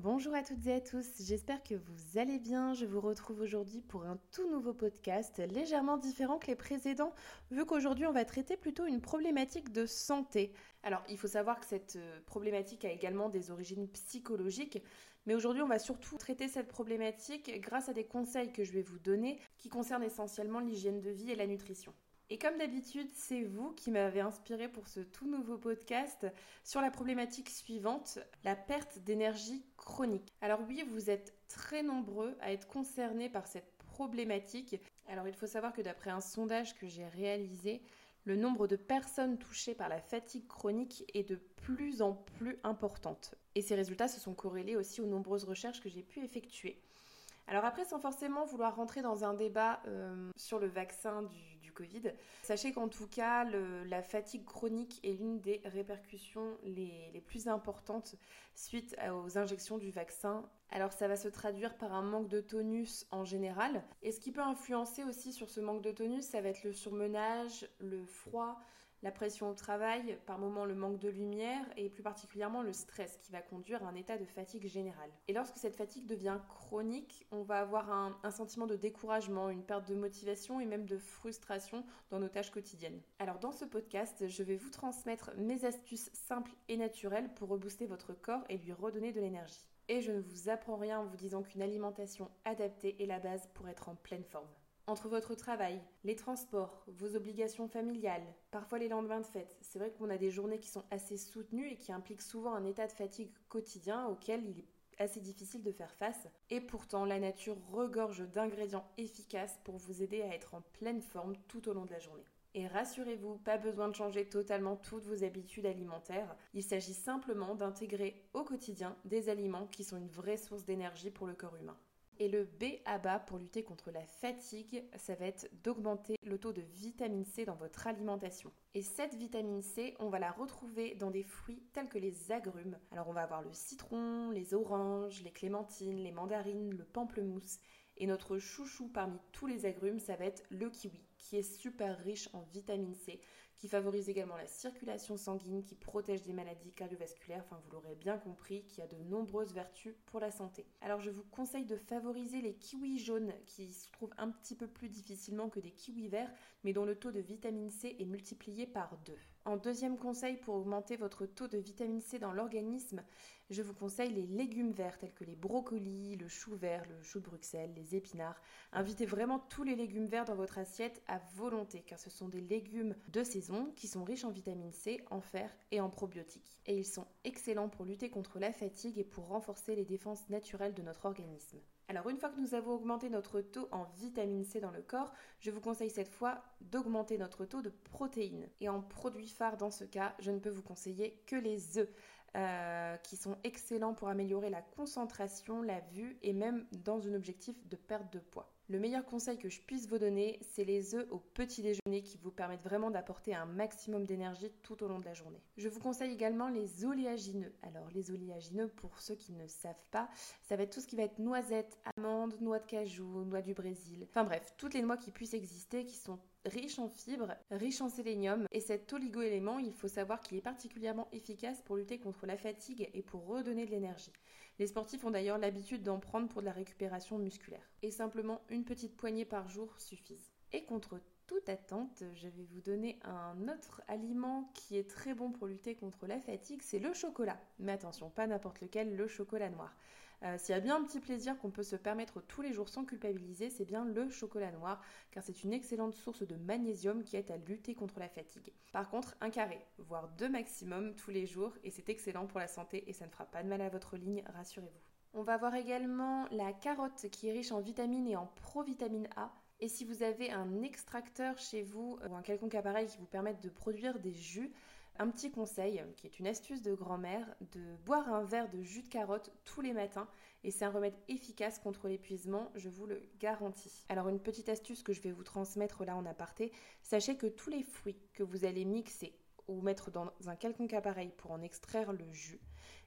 Bonjour à toutes et à tous, j'espère que vous allez bien. Je vous retrouve aujourd'hui pour un tout nouveau podcast, légèrement différent que les précédents, vu qu'aujourd'hui on va traiter plutôt une problématique de santé. Alors il faut savoir que cette euh, problématique a également des origines psychologiques, mais aujourd'hui on va surtout traiter cette problématique grâce à des conseils que je vais vous donner qui concernent essentiellement l'hygiène de vie et la nutrition. Et comme d'habitude, c'est vous qui m'avez inspiré pour ce tout nouveau podcast sur la problématique suivante, la perte d'énergie chronique. Alors oui, vous êtes très nombreux à être concernés par cette problématique. Alors il faut savoir que d'après un sondage que j'ai réalisé, le nombre de personnes touchées par la fatigue chronique est de plus en plus importante. Et ces résultats se sont corrélés aussi aux nombreuses recherches que j'ai pu effectuer. Alors après, sans forcément vouloir rentrer dans un débat euh, sur le vaccin du, Sachez qu'en tout cas, la fatigue chronique est l'une des répercussions les, plus importantes suite aux injections du vaccin. Alors ça va se traduire par un manque de tonus en général. Et ce qui peut influencer aussi sur ce manque de tonus, ça va être le surmenage, le froid, la pression au travail, par moments le manque de lumière et plus particulièrement le stress qui va conduire à un état de fatigue générale. Et lorsque cette fatigue devient chronique, on va avoir un, un, sentiment de découragement, une perte de motivation et même de frustration dans nos tâches quotidiennes. Alors dans ce podcast, je vais vous transmettre mes astuces simples et naturelles pour rebooster votre corps et lui redonner de l'énergie. Et je ne vous apprends rien en vous disant qu'une alimentation adaptée est la base pour être en pleine forme. Entre votre travail, les transports, vos obligations familiales, parfois les lendemains de fête, c'est vrai qu'on a des journées qui sont assez soutenues et qui impliquent souvent un état de fatigue quotidien auquel il est assez difficile de faire face. Et pourtant, la nature regorge d'ingrédients efficaces pour vous aider à être en pleine forme tout au long de la journée. Et rassurez-vous, pas besoin de changer totalement toutes vos habitudes alimentaires. Il s'agit simplement d'intégrer au quotidien des aliments qui sont une vraie source d'énergie pour le corps humain. Et le B à bas pour lutter contre la fatigue, ça va être d'augmenter le taux de vitamine C dans votre alimentation. Et cette vitamine C, on va la retrouver dans des fruits tels que les agrumes. Alors on va avoir le citron, les oranges, les clémentines, les mandarines, le pamplemousse. Et notre chouchou parmi tous les agrumes, ça va être le kiwi, qui est super riche en vitamine C, qui favorise également la circulation sanguine, qui protège des maladies cardiovasculaires, enfin vous l'aurez bien compris, qui a de nombreuses vertus pour la santé. Alors je vous conseille de favoriser les kiwis jaunes qui se trouvent un petit peu plus difficilement que des kiwis verts, mais dont le taux de vitamine C est multiplié par deux. En deuxième conseil pour augmenter votre taux de vitamine C dans l'organisme, je vous conseille les légumes verts tels que les brocolis, le chou vert, le chou de Bruxelles, les épinards. Invitez vraiment tous les légumes verts dans votre assiette à volonté car ce sont des légumes de saison qui sont riches en vitamine C, en fer et en probiotiques. Et ils sont excellents pour lutter contre la fatigue et pour renforcer les défenses naturelles de notre organisme. Alors une fois que nous avons augmenté notre taux en vitamine C dans le corps, je vous conseille cette fois d'augmenter notre taux de protéines. Et en produit phare dans ce cas, je ne peux vous conseiller que les œufs. Euh, qui sont excellents pour améliorer la concentration, la vue et même dans un objectif de perte de poids. Le meilleur conseil que je puisse vous donner, c'est les œufs au petit déjeuner qui vous permettent vraiment d'apporter un maximum d'énergie tout au long de la journée. Je vous conseille également les oléagineux. Alors les oléagineux, pour ceux qui ne savent pas, ça va être tout ce qui va être noisettes, amandes, noix de cajou, noix du Brésil. Enfin bref, toutes les noix qui puissent exister, qui sont riches en fibres, riches en sélénium. Et cet oligo-élément, il faut savoir qu'il est particulièrement efficace pour lutter contre la fatigue et pour redonner de l'énergie. Les sportifs ont d'ailleurs l'habitude d'en prendre pour de la récupération musculaire. Et simplement une petite poignée par jour suffisent. Et contre toute attente, je vais vous donner un autre aliment qui est très bon pour lutter contre la fatigue, c'est le chocolat. Mais attention, pas n'importe lequel, le chocolat noir. Euh, s'il y a bien un petit plaisir qu'on peut se permettre tous les jours sans culpabiliser, c'est bien le chocolat noir, car c'est une excellente source de magnésium qui aide à lutter contre la fatigue. Par contre, un carré, voire deux maximum tous les jours, et c'est excellent pour la santé et ça ne fera pas de mal à votre ligne, rassurez-vous. On va voir également la carotte qui est riche en vitamines et en provitamine A. Et si vous avez un extracteur chez vous ou un quelconque appareil qui vous permette de produire des jus, un petit conseil, qui est une astuce de grand-mère, de boire un verre de jus de carotte tous les matins et c'est un remède efficace contre l'épuisement, je vous le garantis. Alors une petite astuce que je vais vous transmettre là en aparté, sachez que tous les fruits que vous allez mixer ou mettre dans un quelconque appareil pour en extraire le jus,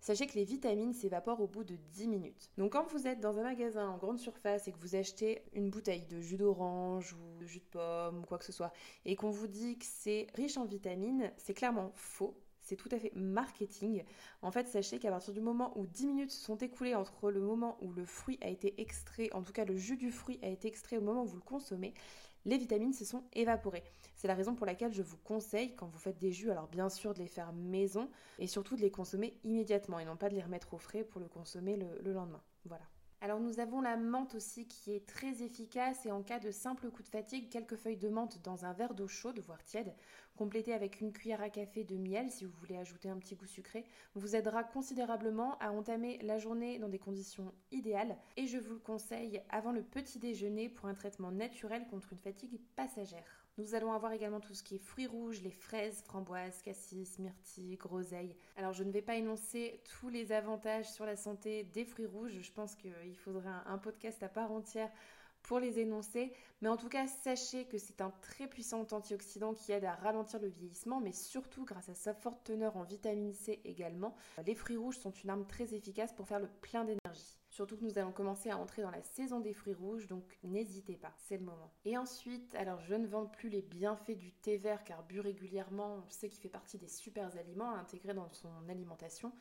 sachez que les vitamines s'évaporent au bout de 10 minutes. Donc quand vous êtes dans un magasin en grande surface et que vous achetez une bouteille de jus d'orange ou de jus de pomme ou quoi que ce soit, et qu'on vous dit que c'est riche en vitamines, c'est clairement faux c'est tout à fait marketing. En fait, sachez qu'à partir du moment où 10 minutes sont écoulées entre le moment où le fruit a été extrait, en tout cas le jus du fruit a été extrait au moment où vous le consommez, les vitamines se sont évaporées. C'est la raison pour laquelle je vous conseille, quand vous faites des jus, alors bien sûr de les faire maison et surtout de les consommer immédiatement et non pas de les remettre au frais pour le consommer le, lendemain. Voilà. Alors nous avons la menthe aussi qui est très efficace et en cas de simple coup de fatigue, quelques feuilles de menthe dans un verre d'eau chaude, voire tiède, complété avec une cuillère à café de miel si vous voulez ajouter un petit goût sucré, vous aidera considérablement à entamer la journée dans des conditions idéales et je vous le conseille avant le petit déjeuner pour un traitement naturel contre une fatigue passagère. Nous allons avoir également tout ce qui est fruits rouges, les fraises, framboises, cassis, myrtilles, groseilles. Alors je ne vais pas énoncer tous les avantages sur la santé des fruits rouges, je pense qu'il faudrait un, podcast à part entière pour les énoncer. Mais en tout cas, sachez que c'est un très puissant antioxydant qui aide à ralentir le vieillissement, mais surtout grâce à sa forte teneur en vitamine C également. Les fruits rouges sont une arme très efficace pour faire le plein d'énergie. Surtout que nous allons commencer à entrer dans la saison des fruits rouges, donc n'hésitez pas, c'est le moment. Et ensuite, alors je ne vante plus les bienfaits du thé vert car bu régulièrement, on sait qu'il fait partie des super aliments à intégrer dans son alimentation.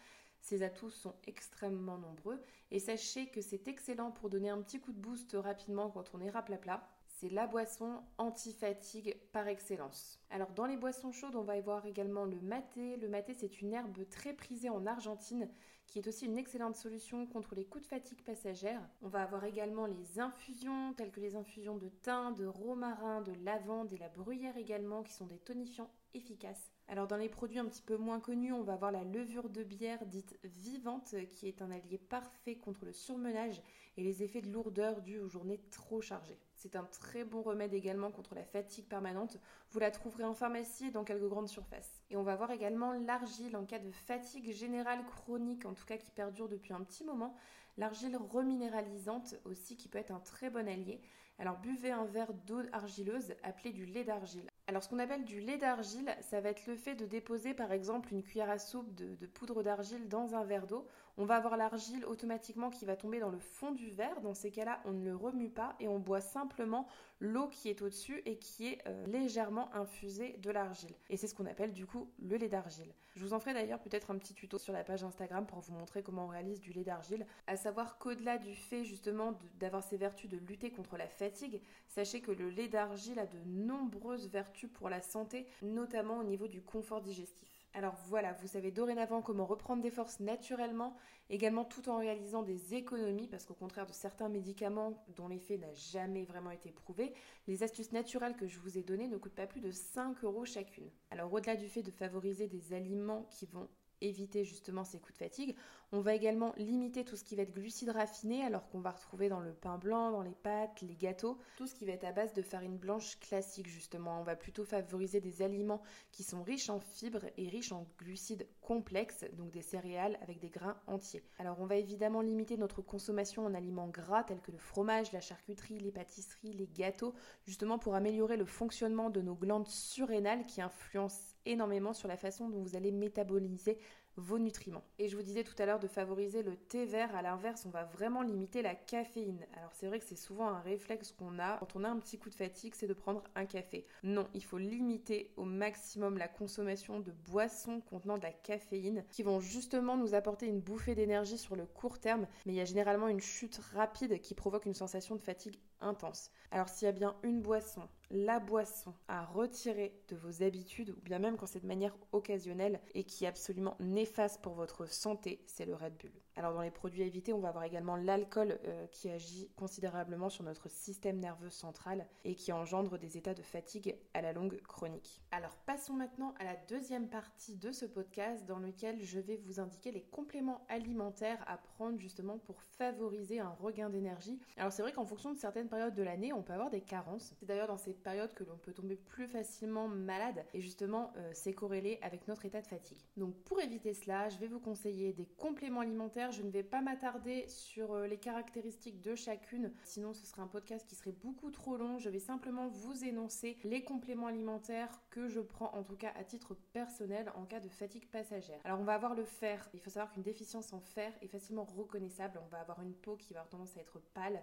Ses atouts sont extrêmement nombreux et sachez que c'est excellent pour donner un petit coup de boost rapidement quand on est raplapla. C'est la boisson anti-fatigue par excellence. Alors dans les boissons chaudes, on va y voir également le maté. Le maté, c'est une herbe très prisée en Argentine qui est aussi une excellente solution contre les coups de fatigue passagère. On va avoir également les infusions, telles que les infusions de thym, de romarin, de lavande et la bruyère également, qui sont des tonifiants efficaces. Alors dans les produits un petit peu moins connus, on va avoir la levure de bière dite vivante, qui est un allié parfait contre le surmenage et les effets de lourdeur dus aux journées trop chargées. C'est un très bon remède également contre la fatigue permanente. Vous la trouverez en pharmacie et dans quelques grandes surfaces. Et on va voir également l'argile en cas de fatigue générale chronique, en tout cas qui perdure depuis un petit moment. L'argile reminéralisante aussi qui peut être un très bon allié. Alors buvez un verre d'eau argileuse appelé du lait d'argile. Alors ce qu'on appelle du lait d'argile, ça va être le fait de déposer par exemple une cuillère à soupe de poudre d'argile dans un verre d'eau on va avoir l'argile automatiquement qui va tomber dans le fond du verre. Dans ces cas-là, on ne le remue pas et on boit simplement l'eau qui est au-dessus et qui est euh, légèrement infusée de l'argile. Et c'est ce qu'on appelle du coup le lait d'argile. Je vous en ferai d'ailleurs peut-être un petit tuto sur la page Instagram pour vous montrer comment on réalise du lait d'argile. À savoir qu'au-delà du fait justement d'avoir ses vertus de lutter contre la fatigue, sachez que le lait d'argile a de nombreuses vertus pour la santé, notamment au niveau du confort digestif. Alors voilà, vous savez dorénavant comment reprendre des forces naturellement, également tout en réalisant des économies, parce qu'au contraire de certains médicaments dont l'effet n'a jamais vraiment été prouvé, les astuces naturelles que je vous ai données ne coûtent pas plus de 5 euros chacune. Alors au-delà du fait de favoriser des aliments qui vont éviter justement ces coups de fatigue. On va également limiter tout ce qui va être glucides raffinés, alors qu'on va retrouver dans le pain blanc, dans les pâtes, les gâteaux, tout ce qui va être à base de farine blanche classique justement. On va plutôt favoriser des aliments qui sont riches en fibres et riches en glucides complexes, donc des céréales avec des grains entiers. Alors on va évidemment limiter notre consommation en aliments gras tels que le fromage, la charcuterie, les pâtisseries, les gâteaux, justement pour améliorer le fonctionnement de nos glandes surrénales qui influencent énormément sur la façon dont vous allez métaboliser vos nutriments. Et je vous disais tout à l'heure de favoriser le thé vert, à l'inverse, on va vraiment limiter la caféine. Alors c'est vrai que c'est souvent un réflexe qu'on a quand on a un petit coup de fatigue, c'est de prendre un café. Non, il faut limiter au maximum la consommation de boissons contenant de la caféine qui vont justement nous apporter une bouffée d'énergie sur le court terme, mais il y a généralement une chute rapide qui provoque une sensation de fatigue intense. Alors s'il y a bien une boisson, la boisson à retirer de vos habitudes, ou bien même quand c'est de manière occasionnelle et qui est absolument néfaste pour votre santé, c'est le Red Bull. Alors dans les produits à éviter, on va avoir également l'alcool euh, qui agit considérablement sur notre système nerveux central et qui engendre des états de fatigue à la longue chronique. Alors passons maintenant à la deuxième partie de ce podcast dans lequel je vais vous indiquer les compléments alimentaires à prendre justement pour favoriser un regain d'énergie. Alors c'est vrai qu'en fonction de certaines périodes de l'année, on peut avoir des carences. C'est d'ailleurs dans ces périodes que l'on peut tomber plus facilement malade et justement euh, c'est corrélé avec notre état de fatigue. Donc pour éviter cela, je vais vous conseiller des compléments alimentaires je ne vais pas m'attarder sur euh, les caractéristiques de chacune, sinon ce serait un podcast qui serait beaucoup trop long. Je vais simplement vous énoncer les compléments alimentaires que je prends en tout cas à titre personnel en cas de fatigue passagère. Alors on va avoir le fer. Il faut savoir qu'une déficience en fer est facilement reconnaissable. On va avoir une peau qui va avoir tendance à être pâle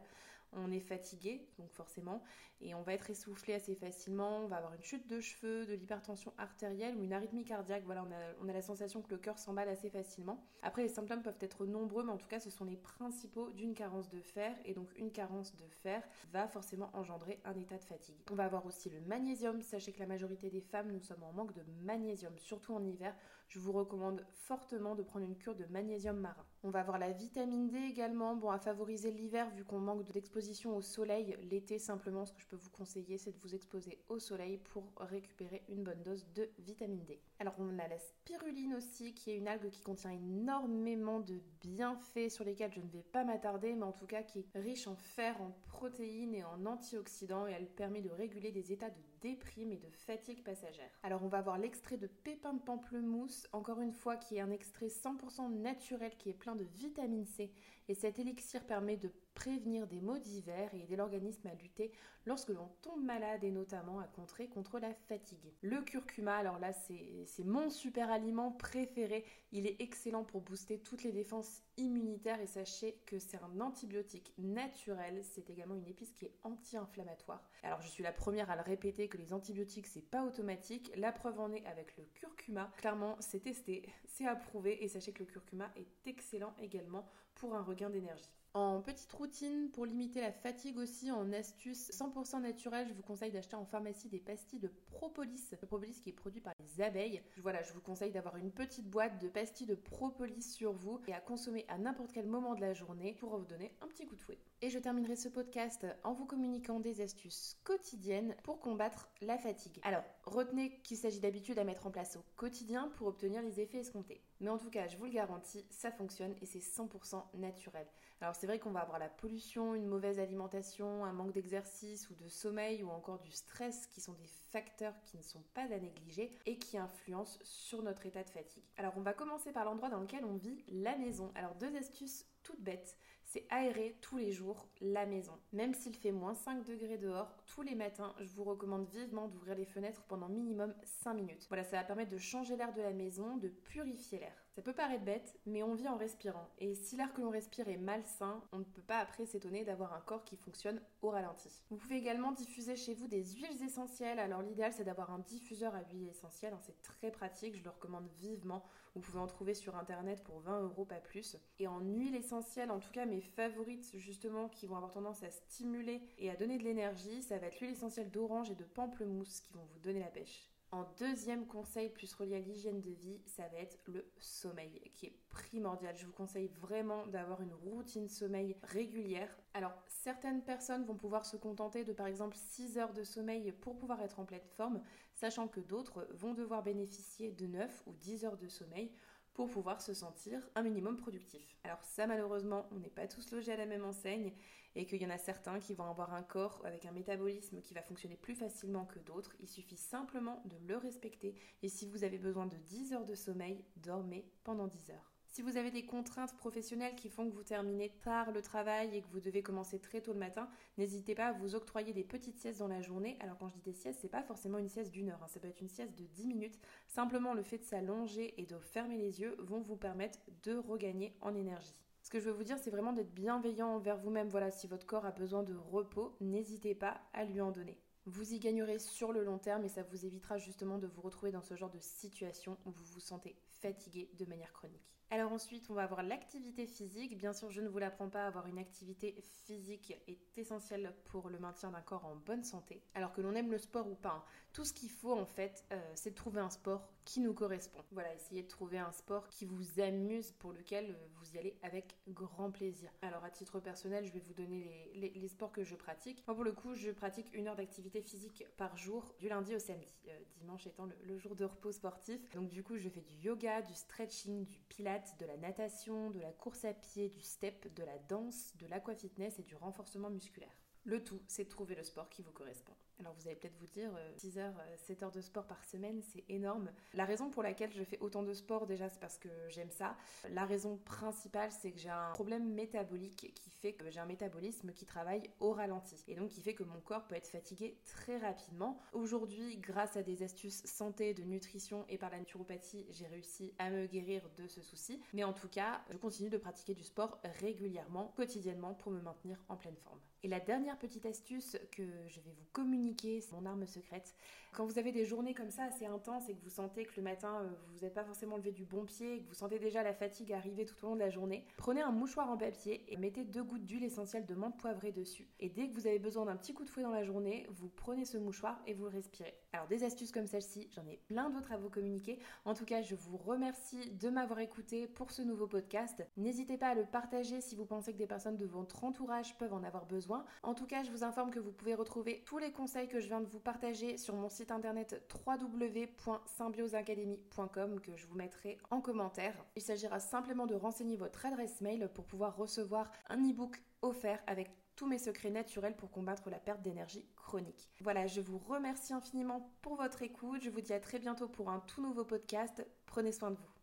on est fatigué, donc forcément, et on va être essoufflé assez facilement, on va avoir une chute de cheveux, de l'hypertension artérielle ou une arythmie cardiaque. Voilà, on a, la sensation que le cœur s'emballe assez facilement. Après, les symptômes peuvent être nombreux, mais en tout cas, ce sont les principaux d'une carence de fer, et donc une carence de fer va forcément engendrer un état de fatigue. On va avoir aussi le magnésium. Sachez que la majorité des femmes, nous sommes en manque de magnésium, surtout en hiver. Je vous recommande fortement de prendre une cure de magnésium marin. On va avoir la vitamine D également, bon à favoriser l'hiver vu qu'on manque d'exposition au soleil. L'été simplement, ce que je peux vous conseiller, c'est de vous exposer au soleil pour récupérer une bonne dose de vitamine D. Alors on a la spiruline aussi, qui est une algue qui contient énormément de bienfaits sur lesquels je ne vais pas m'attarder, mais en tout cas qui est riche en fer, en protéines et en antioxydants et elle permet de réguler des états de déprime et de fatigue passagère. Alors on va avoir l'extrait de pépins de pamplemousse, encore une fois qui est un extrait 100% naturel qui est plein de vitamine C et cet élixir permet de prévenir des maux divers et aider l'organisme à lutter lorsque l'on tombe malade et notamment à contrer contre la fatigue. Le curcuma, alors là c'est mon super aliment préféré, il est excellent pour booster toutes les défenses immunitaires et sachez que c'est un antibiotique naturel, c'est également une épice qui est anti-inflammatoire. Alors je suis la première à le répéter que les antibiotiques c'est pas automatique, la preuve en est avec le curcuma, clairement c'est testé, c'est approuvé et sachez que le curcuma est excellent également pour un regain d'énergie. En petite routine, pour limiter la fatigue aussi, en astuce 100% naturelle, je vous conseille d'acheter en pharmacie des pastilles de propolis. Le propolis qui est produit par les abeilles. Voilà, je vous conseille d'avoir une petite boîte de pastilles de propolis sur vous et à consommer à n'importe quel moment de la journée pour vous donner un petit coup de fouet. Et je terminerai ce podcast en vous communiquant des astuces quotidiennes pour combattre la fatigue. Alors, retenez qu'il s'agit d'habitudes à mettre en place au quotidien pour obtenir les effets escomptés. Mais en tout cas, je vous le garantis, ça fonctionne et c'est 100% naturel. Alors c'est vrai qu'on va avoir la pollution, une mauvaise alimentation, un manque d'exercice ou de sommeil ou encore du stress qui sont des facteurs qui ne sont pas à négliger et qui influencent sur notre état de fatigue. Alors on va commencer par l'endroit dans lequel on vit, la maison. Alors deux astuces toutes bêtes c'est aérer tous les jours la maison. Même s'il fait moins 5 degrés dehors, tous les matins, je vous recommande vivement d'ouvrir les fenêtres pendant minimum 5 minutes. Voilà, ça va permettre de changer l'air de la maison, de purifier l'air. Ça peut paraître bête, mais on vit en respirant. Et si l'air que l'on respire est malsain, on ne peut pas après s'étonner d'avoir un corps qui fonctionne au ralenti. Vous pouvez également diffuser chez vous des huiles essentielles. Alors l'idéal c'est d'avoir un diffuseur à huile essentielle, hein. c'est très pratique, je le recommande vivement. Vous pouvez en trouver sur internet pour 20 euros, pas plus. Et en huile essentielle, en tout cas mes favorites justement qui vont avoir tendance à stimuler et à donner de l'énergie, ça va être l'huile essentielle d'orange et de pamplemousse qui vont vous donner la pêche. En deuxième conseil, plus relié à l'hygiène de vie, ça va être le sommeil, qui est primordial. Je vous conseille vraiment d'avoir une routine sommeil régulière. Alors, certaines personnes vont pouvoir se contenter de par exemple 6 heures de sommeil pour pouvoir être en pleine forme, sachant que d'autres vont devoir bénéficier de 9 ou 10 heures de sommeil pour pouvoir se sentir un minimum productif. Alors ça malheureusement, on n'est pas tous logés à la même enseigne et qu'il y en a certains qui vont avoir un corps avec un métabolisme qui va fonctionner plus facilement que d'autres. Il suffit simplement de le respecter et si vous avez besoin de 10 heures de sommeil, dormez pendant 10 heures. Si vous avez des contraintes professionnelles qui font que vous terminez tard le travail et que vous devez commencer très tôt le matin, n'hésitez pas à vous octroyer des petites siestes dans la journée. Alors quand je dis des siestes, c'est pas forcément une sieste d'une heure, hein. ça peut être une sieste de 10 minutes. Simplement le fait de s'allonger et de fermer les yeux vont vous permettre de regagner en énergie. Ce que je veux vous dire, c'est vraiment d'être bienveillant envers vous-même. Voilà, si votre corps a besoin de repos, n'hésitez pas à lui en donner. Vous y gagnerez sur le long terme et ça vous évitera justement de vous retrouver dans ce genre de situation où vous vous sentez fatigué de manière chronique. Alors ensuite, on va avoir l'activité physique. Bien sûr, je ne vous l'apprends pas, avoir une activité physique est essentielle pour le maintien d'un corps en bonne santé. Alors que l'on aime le sport ou pas, hein. tout ce qu'il faut en fait, euh, c'est de trouver un sport qui nous correspond. Voilà, essayez de trouver un sport qui vous amuse, pour lequel euh, vous y allez avec grand plaisir. Alors à titre personnel, je vais vous donner les, sports que je pratique. Moi pour le coup, je pratique une heure d'activité physique par jour, du lundi au samedi. Euh, dimanche étant le jour de repos sportif. Donc du coup, je fais du yoga, du stretching, du pilates de la natation, de la course à pied, du step, de la danse, de l'aquafitness et du renforcement musculaire. Le tout, c'est de trouver le sport qui vous correspond. Alors vous allez peut-être vous dire, 6 euh, heures, 7 euh, heures de sport par semaine, c'est énorme. La raison pour laquelle je fais autant de sport, déjà, c'est parce que j'aime ça. La raison principale, c'est que j'ai un problème métabolique qui fait que j'ai un métabolisme qui travaille au ralenti. Et donc qui fait que mon corps peut être fatigué très rapidement. Aujourd'hui, grâce à des astuces santé, de nutrition et par la naturopathie, j'ai réussi à me guérir de ce souci. Mais en tout cas, je continue de pratiquer du sport régulièrement, quotidiennement, pour me maintenir en pleine forme. Et la dernière petite astuce que je vais vous communiquer, c'est mon arme secrète. Quand vous avez des journées comme ça assez intenses et que vous sentez que le matin euh, vous n'êtes pas forcément levé du bon pied, et que vous sentez déjà la fatigue arriver tout au long de la journée, prenez un mouchoir en papier et mettez deux gouttes d'huile essentielle de menthe poivrée dessus. Et dès que vous avez besoin d'un petit coup de fouet dans la journée, vous prenez ce mouchoir et vous le respirez. Alors des astuces comme celle-ci, j'en ai plein d'autres à vous communiquer. En tout cas, je vous remercie de m'avoir écouté pour ce nouveau podcast. N'hésitez pas à le partager si vous pensez que des personnes de votre entourage peuvent en avoir besoin. En tout cas, je vous informe que vous pouvez retrouver tous les que je viens de vous partager sur mon site internet www.symbioseacademy.com que je vous mettrai en commentaire. Il s'agira simplement de renseigner votre adresse mail pour pouvoir recevoir un e-book offert avec tous mes secrets naturels pour combattre la perte d'énergie chronique. Voilà, je vous remercie infiniment pour votre écoute. Je vous dis à très bientôt pour un tout nouveau podcast. Prenez soin de vous.